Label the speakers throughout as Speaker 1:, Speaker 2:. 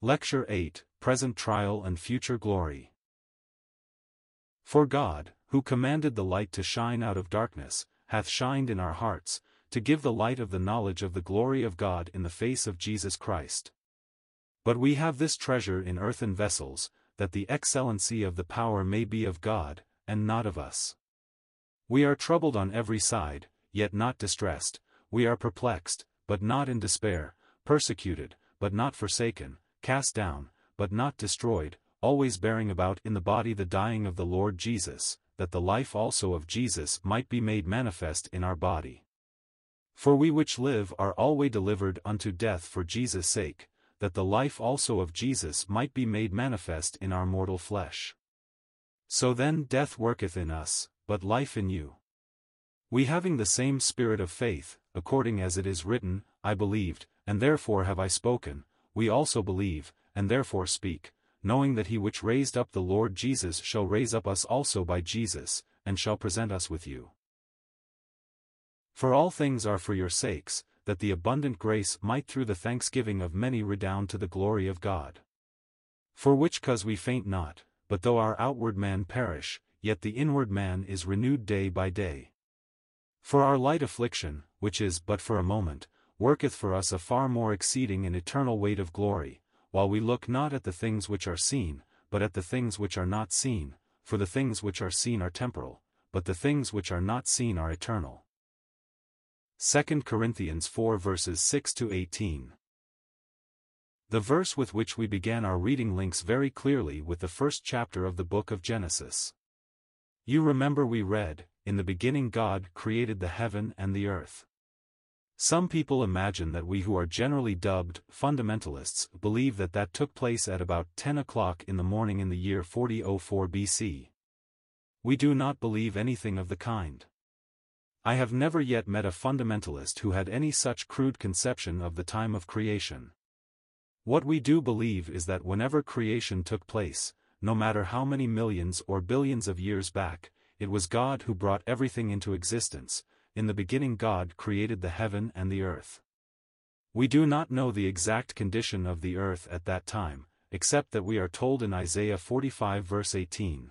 Speaker 1: Lecture 8 Present Trial and Future Glory. For God, who commanded the light to shine out of darkness, hath shined in our hearts, to give the light of the knowledge of the glory of God in the face of Jesus Christ. But we have this treasure in earthen vessels, that the excellency of the power may be of God, and not of us. We are troubled on every side, yet not distressed, we are perplexed, but not in despair, persecuted, but not forsaken, cast down, but not destroyed, always bearing about in the body the dying of the Lord Jesus, that the life also of Jesus might be made manifest in our body. For we which live are alway delivered unto death for Jesus' sake, that the life also of Jesus might be made manifest in our mortal flesh. So then death worketh in us, but life in you. We having the same spirit of faith, according as it is written, I believed, and therefore have I spoken, we also believe, and therefore speak, knowing that he which raised up the Lord Jesus shall raise up us also by Jesus, and shall present us with you. For all things are for your sakes, that the abundant grace might through the thanksgiving of many redound to the glory of God. For which cause we faint not, but though our outward man perish, yet the inward man is renewed day by day. For our light affliction, which is but for a moment, worketh for us a far more exceeding and eternal weight of glory, while we look not at the things which are seen, but at the things which are not seen, for the things which are seen are temporal, but the things which are not seen are eternal. 2 Corinthians 4 verses 6 to 18. The verse with which we began our reading links very clearly with the first chapter of the book of Genesis. You remember we read, In the beginning God created the heaven and the earth. Some people imagine that we who are generally dubbed fundamentalists believe that that took place at about 10 o'clock in the morning in the year 4004 BC. We do not believe anything of the kind. I have never yet met a fundamentalist who had any such crude conception of the time of creation. What we do believe is that whenever creation took place, no matter how many millions or billions of years back, it was God who brought everything into existence, in the beginning God created the heaven and the earth. We do not know the exact condition of the earth at that time, except that we are told in Isaiah 45 verse 18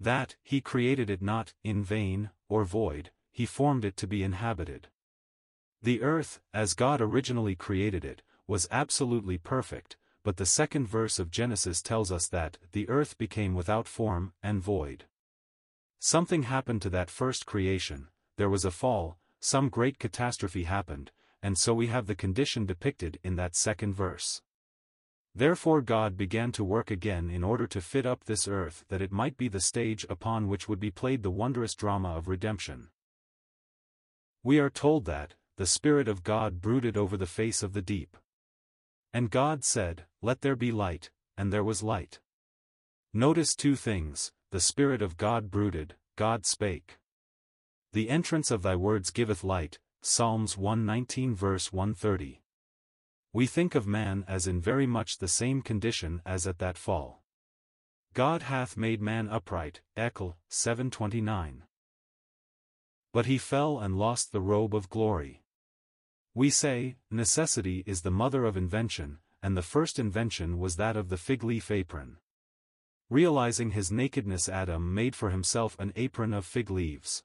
Speaker 1: that, he created it not, in vain, or void, he formed it to be inhabited. The earth, as God originally created it, was absolutely perfect, but the second verse of Genesis tells us that the earth became without form and void. Something happened to that first creation, there was a fall, some great catastrophe happened, and so we have the condition depicted in that second verse. Therefore God began to work again in order to fit up this earth that it might be the stage upon which would be played the wondrous drama of redemption. We are told that, the Spirit of God brooded over the face of the deep. And God said, Let there be light, and there was light. Notice two things, the Spirit of God brooded, God spake. The entrance of thy words giveth light, Psalms 119 verse 130 we think of man as in very much the same condition as at that fall. God hath made man upright, Eccle 729. But he fell and lost the robe of glory. We say, necessity is the mother of invention, and the first invention was that of the fig leaf apron. Realizing his nakedness Adam made for himself an apron of fig leaves.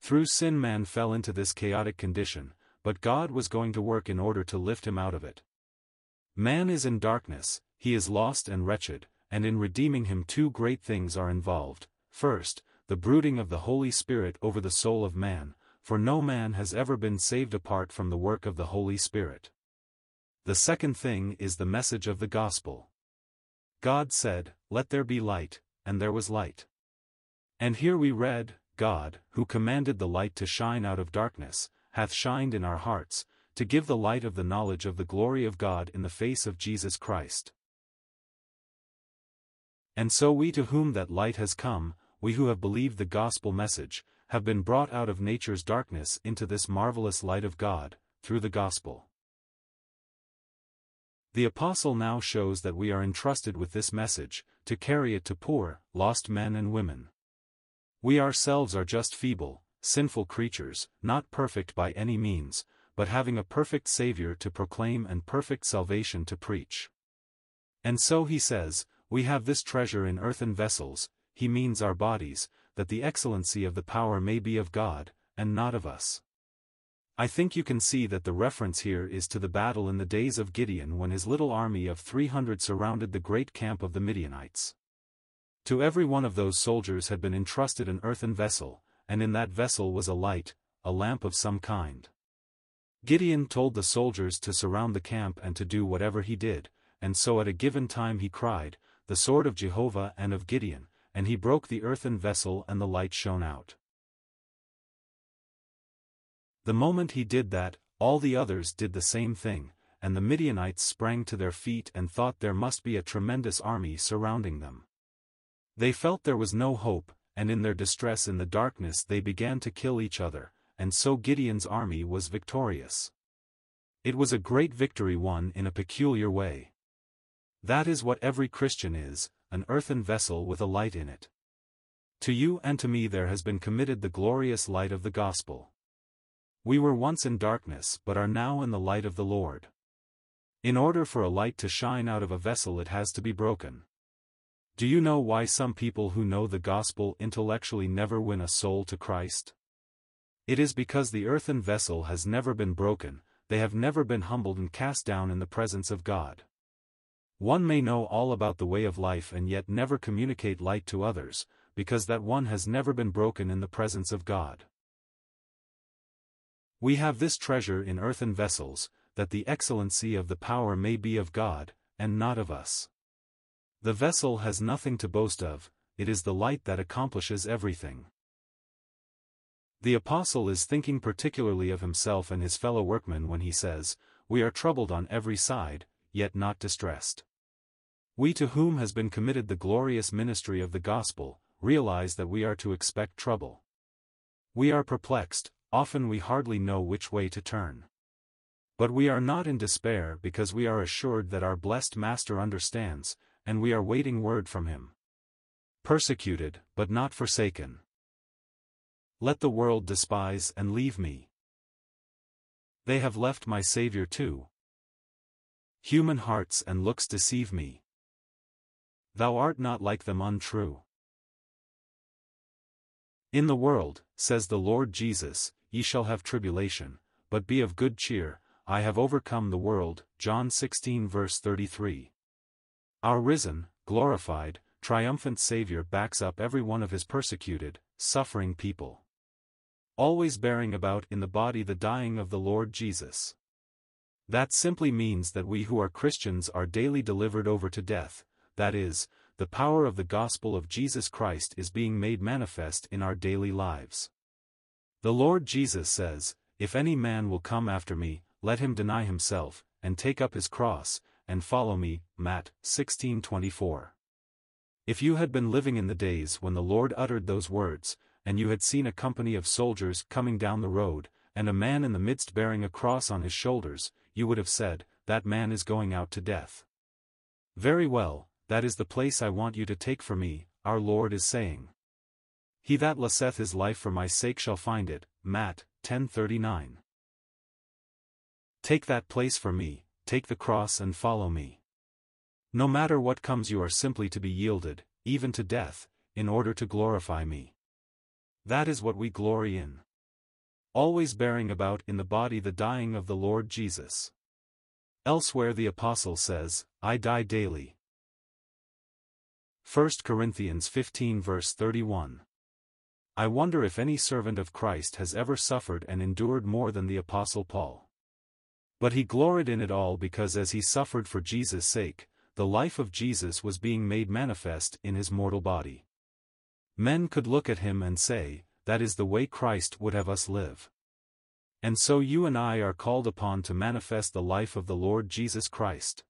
Speaker 1: Through sin man fell into this chaotic condition, but God was going to work in order to lift him out of it. Man is in darkness, he is lost and wretched, and in redeeming him two great things are involved. First, the brooding of the Holy Spirit over the soul of man, for no man has ever been saved apart from the work of the Holy Spirit. The second thing is the message of the gospel. God said, Let there be light, and there was light. And here we read, God, who commanded the light to shine out of darkness, hath shined in our hearts, to give the light of the knowledge of the glory of God in the face of Jesus Christ. And so we to whom that light has come, we who have believed the gospel message, have been brought out of nature's darkness into this marvelous light of God, through the gospel. The apostle now shows that we are entrusted with this message, to carry it to poor, lost men and women. We ourselves are just feeble, sinful creatures, not perfect by any means, but having a perfect Saviour to proclaim and perfect salvation to preach. And so he says, We have this treasure in earthen vessels, he means our bodies, that the excellency of the power may be of God, and not of us. I think you can see that the reference here is to the battle in the days of Gideon when his little army of 300 surrounded the great camp of the Midianites. To every one of those soldiers had been entrusted an earthen vessel, and in that vessel was a light, a lamp of some kind. Gideon told the soldiers to surround the camp and to do whatever he did, and so at a given time he cried, The sword of Jehovah and of Gideon, and he broke the earthen vessel and the light shone out. The moment he did that, all the others did the same thing, and the Midianites sprang to their feet and thought there must be a tremendous army surrounding them. They felt there was no hope, and in their distress in the darkness they began to kill each other, and so Gideon's army was victorious. It was a great victory won in a peculiar way. That is what every Christian is, an earthen vessel with a light in it. To you and to me there has been committed the glorious light of the gospel. We were once in darkness but are now in the light of the Lord. In order for a light to shine out of a vessel it has to be broken. Do you know why some people who know the gospel intellectually never win a soul to Christ? It is because the earthen vessel has never been broken, they have never been humbled and cast down in the presence of God. One may know all about the way of life and yet never communicate light to others, because that one has never been broken in the presence of God. We have this treasure in earthen vessels, that the excellency of the power may be of God, and not of us. The vessel has nothing to boast of, it is the light that accomplishes everything. The apostle is thinking particularly of himself and his fellow workmen when he says, We are troubled on every side, yet not distressed. We to whom has been committed the glorious ministry of the gospel, realize that we are to expect trouble. We are perplexed, often we hardly know which way to turn. But we are not in despair because we are assured that our blessed Master understands, and we are waiting word from him. Persecuted, but not forsaken. Let the world despise and leave me. They have left my Saviour too. Human hearts and looks deceive me. Thou art not like them untrue. In the world, says the Lord Jesus, ye shall have tribulation, but be of good cheer, I have overcome the world. John 16 verse 33. Our risen, glorified, triumphant Savior backs up every one of his persecuted, suffering people. Always bearing about in the body the dying of the Lord Jesus. That simply means that we who are Christians are daily delivered over to death, that is, the power of the gospel of Jesus Christ is being made manifest in our daily lives. The Lord Jesus says, If any man will come after me, let him deny himself, and take up his cross, and follow me. Matt 16:24. If you had been living in the days when the Lord uttered those words, and you had seen a company of soldiers coming down the road, and a man in the midst bearing a cross on his shoulders, you would have said, That man is going out to death. Very well, that is the place I want you to take for me, our Lord is saying. He that losseth his life for my sake shall find it. Matt 10:39. Take that place for me, take the cross and follow me. No matter what comes you are simply to be yielded, even to death, in order to glorify me. That is what we glory in. Always bearing about in the body the dying of the Lord Jesus. Elsewhere the apostle says, I die daily. 1 Corinthians 15 verse 31 I wonder if any servant of Christ has ever suffered and endured more than the Apostle Paul. But he gloried in it all because as he suffered for Jesus' sake, the life of Jesus was being made manifest in his mortal body. Men could look at him and say, that is the way Christ would have us live. And so you and I are called upon to manifest the life of the Lord Jesus Christ.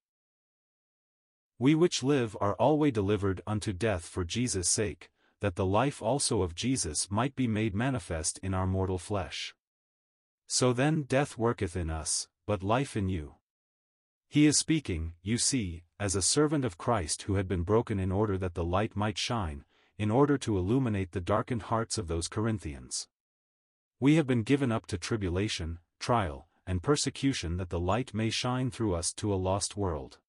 Speaker 1: We which live are always delivered unto death for Jesus' sake, that the life also of Jesus might be made manifest in our mortal flesh. So then death worketh in us, but life in you. He is speaking, you see, as a servant of Christ who had been broken in order that the light might shine, in order to illuminate the darkened hearts of those Corinthians. We have been given up to tribulation, trial, and persecution that the light may shine through us to a lost world.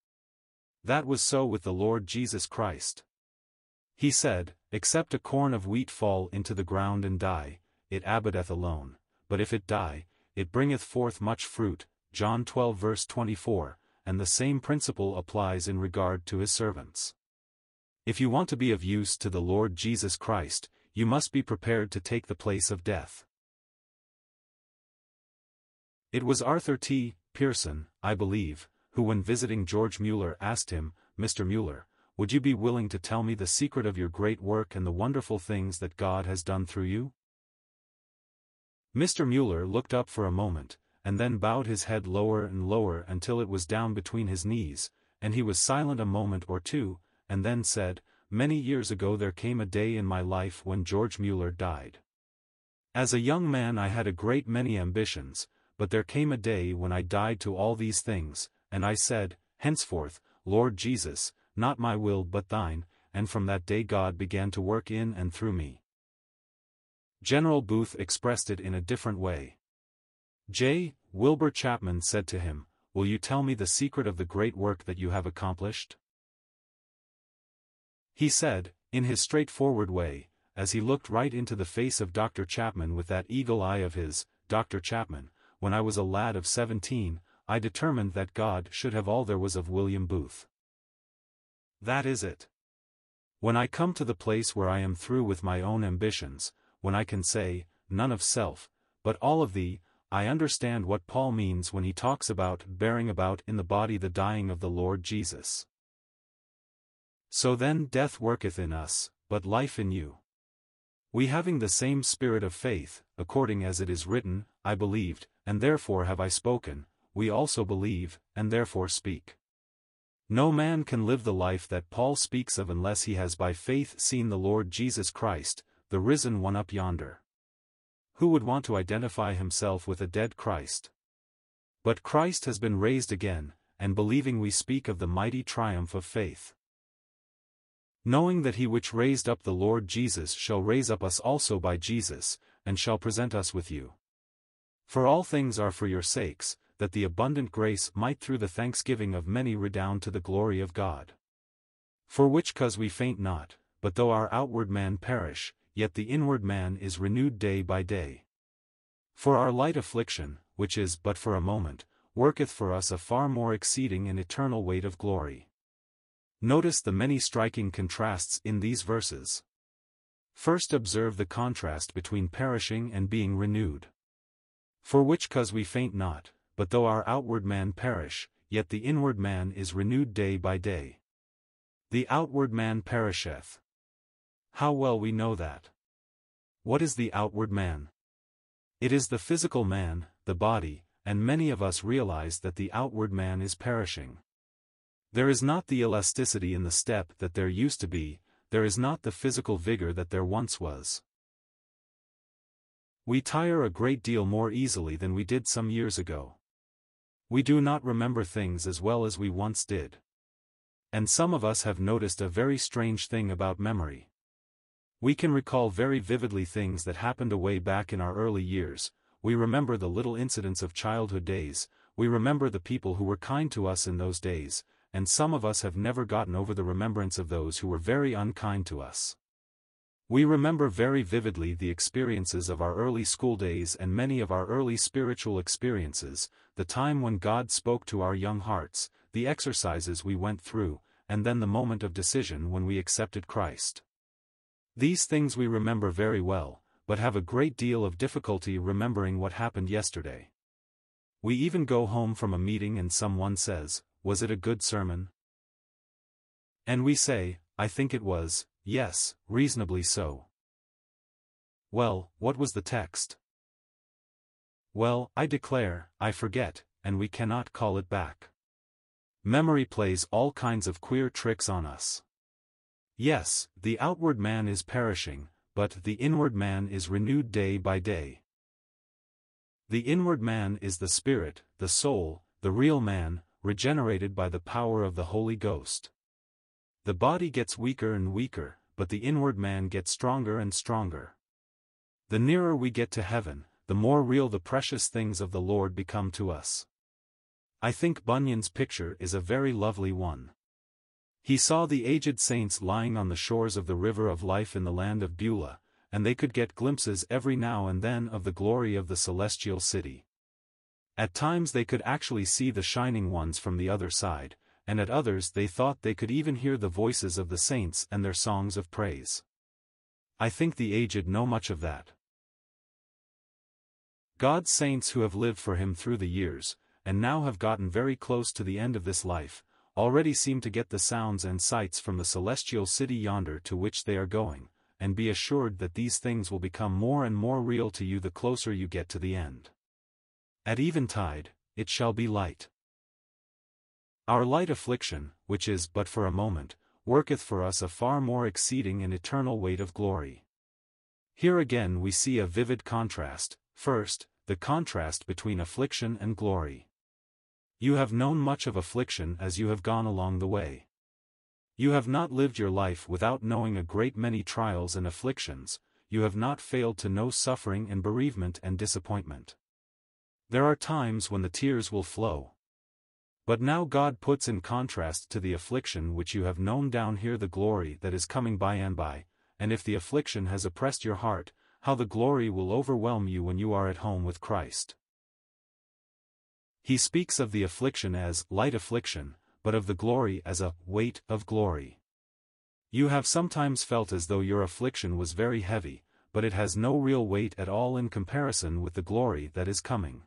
Speaker 1: That was so with the Lord Jesus Christ. He said, Except a corn of wheat fall into the ground and die, it abideth alone, but if it die, it bringeth forth much fruit, John 12 verse 24, and the same principle applies in regard to his servants. If you want to be of use to the Lord Jesus Christ, you must be prepared to take the place of death. It was Arthur T. Pierson, I believe, who when visiting George Mueller asked him, Mr. Mueller, would you be willing to tell me the secret of your great work and the wonderful things that God has done through you? Mr. Mueller looked up for a moment, and then bowed his head lower and lower until it was down between his knees, and he was silent a moment or two, and then said, Many years ago there came a day in my life when George Mueller died. As a young man I had a great many ambitions, but there came a day when I died to all these things, and I said, Henceforth, Lord Jesus, not my will but thine, and from that day God began to work in and through me. General Booth expressed it in a different way. J. Wilbur Chapman said to him, Will you tell me the secret of the great work that you have accomplished? He said, in his straightforward way, as he looked right into the face of Dr. Chapman with that eagle eye of his, Dr. Chapman, when I was a lad of seventeen, I determined that God should have all there was of William Booth. That is it. When I come to the place where I am through with my own ambitions, when I can say, none of self, but all of thee, I understand what Paul means when he talks about bearing about in the body the dying of the Lord Jesus. So then death worketh in us, but life in you. We having the same spirit of faith, according as it is written, I believed, and therefore have I spoken, we also believe, and therefore speak. No man can live the life that Paul speaks of unless he has by faith seen the Lord Jesus Christ, the risen one up yonder. Who would want to identify himself with a dead Christ? But Christ has been raised again, and believing we speak of the mighty triumph of faith knowing that he which raised up the Lord Jesus shall raise up us also by Jesus, and shall present us with you. For all things are for your sakes, that the abundant grace might through the thanksgiving of many redound to the glory of God. For which cause we faint not, but though our outward man perish, yet the inward man is renewed day by day. For our light affliction, which is but for a moment, worketh for us a far more exceeding and eternal weight of glory. Notice the many striking contrasts in these verses. First observe the contrast between perishing and being renewed. For which cause we faint not, but though our outward man perish, yet the inward man is renewed day by day. The outward man perisheth. How well we know that. What is the outward man? It is the physical man, the body, and many of us realize that the outward man is perishing. There is not the elasticity in the step that there used to be, there is not the physical vigor that there once was. We tire a great deal more easily than we did some years ago. We do not remember things as well as we once did. And some of us have noticed a very strange thing about memory. We can recall very vividly things that happened away back in our early years, we remember the little incidents of childhood days, we remember the people who were kind to us in those days, and some of us have never gotten over the remembrance of those who were very unkind to us. We remember very vividly the experiences of our early school days and many of our early spiritual experiences, the time when God spoke to our young hearts, the exercises we went through, and then the moment of decision when we accepted Christ. These things we remember very well, but have a great deal of difficulty remembering what happened yesterday. We even go home from a meeting and someone says, was it a good sermon? And we say, I think it was, yes, reasonably so. Well, what was the text? Well, I declare, I forget, and we cannot call it back. Memory plays all kinds of queer tricks on us. Yes, the outward man is perishing, but the inward man is renewed day by day. The inward man is the spirit, the soul, the real man, regenerated by the power of the Holy Ghost. The body gets weaker and weaker, but the inward man gets stronger and stronger. The nearer we get to heaven, the more real the precious things of the Lord become to us. I think Bunyan's picture is a very lovely one. He saw the aged saints lying on the shores of the river of life in the land of Beulah, and they could get glimpses every now and then of the glory of the celestial city. At times they could actually see the shining ones from the other side, and at others they thought they could even hear the voices of the saints and their songs of praise. I think the aged know much of that. God's saints who have lived for him through the years, and now have gotten very close to the end of this life, already seem to get the sounds and sights from the celestial city yonder to which they are going, and be assured that these things will become more and more real to you the closer you get to the end. At eventide, it shall be light. Our light affliction, which is but for a moment, worketh for us a far more exceeding and eternal weight of glory. Here again we see a vivid contrast, first, the contrast between affliction and glory. You have known much of affliction as you have gone along the way. You have not lived your life without knowing a great many trials and afflictions, you have not failed to know suffering and bereavement and disappointment. There are times when the tears will flow. But now God puts in contrast to the affliction which you have known down here the glory that is coming by and by, and if the affliction has oppressed your heart, how the glory will overwhelm you when you are at home with Christ. He speaks of the affliction as light affliction, but of the glory as a weight of glory. You have sometimes felt as though your affliction was very heavy, but it has no real weight at all in comparison with the glory that is coming.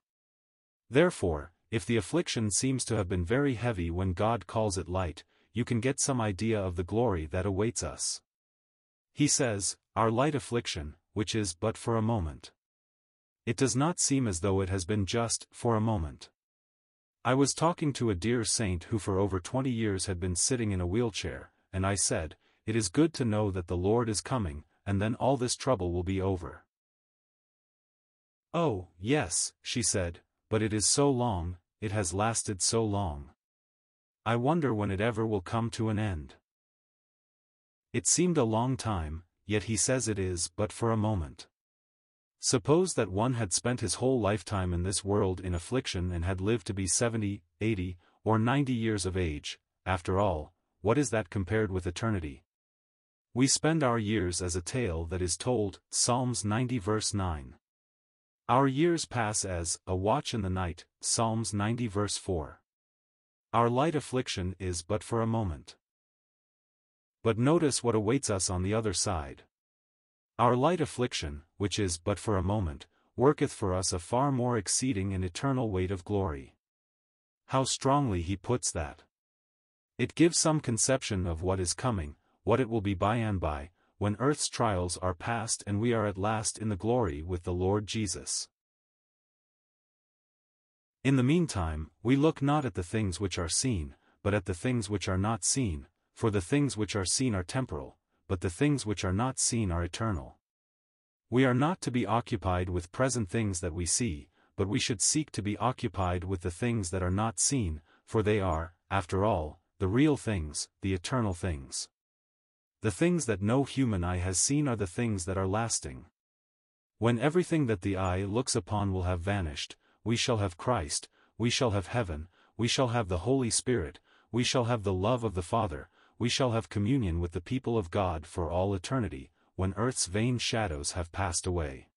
Speaker 1: Therefore, if the affliction seems to have been very heavy when God calls it light, you can get some idea of the glory that awaits us. He says, Our light affliction, which is but for a moment. It does not seem as though it has been just for a moment. I was talking to a dear saint who for over 20 years had been sitting in a wheelchair, and I said, It is good to know that the Lord is coming, and then all this trouble will be over. Oh, yes, she said, but it is so long, it has lasted so long. I wonder when it ever will come to an end. It seemed a long time, yet he says it is but for a moment. Suppose that one had spent his whole lifetime in this world in affliction and had lived to be 70, 80, or 90 years of age, after all, what is that compared with eternity? We spend our years as a tale that is told, Psalms 90 verse 9. Our years pass as, a watch in the night, Psalms 90 verse 4. Our light affliction is but for a moment. But notice what awaits us on the other side. Our light affliction, which is but for a moment, worketh for us a far more exceeding and eternal weight of glory. How strongly he puts that. It gives some conception of what is coming, what it will be by and by, when earth's trials are past and we are at last in the glory with the Lord Jesus. In the meantime, we look not at the things which are seen, but at the things which are not seen, for the things which are seen are temporal, but the things which are not seen are eternal. We are not to be occupied with present things that we see, but we should seek to be occupied with the things that are not seen, for they are, after all, the real things, the eternal things. The things that no human eye has seen are the things that are lasting. When everything that the eye looks upon will have vanished, we shall have Christ, we shall have heaven, we shall have the Holy Spirit, we shall have the love of the Father, we shall have communion with the people of God for all eternity, when earth's vain shadows have passed away.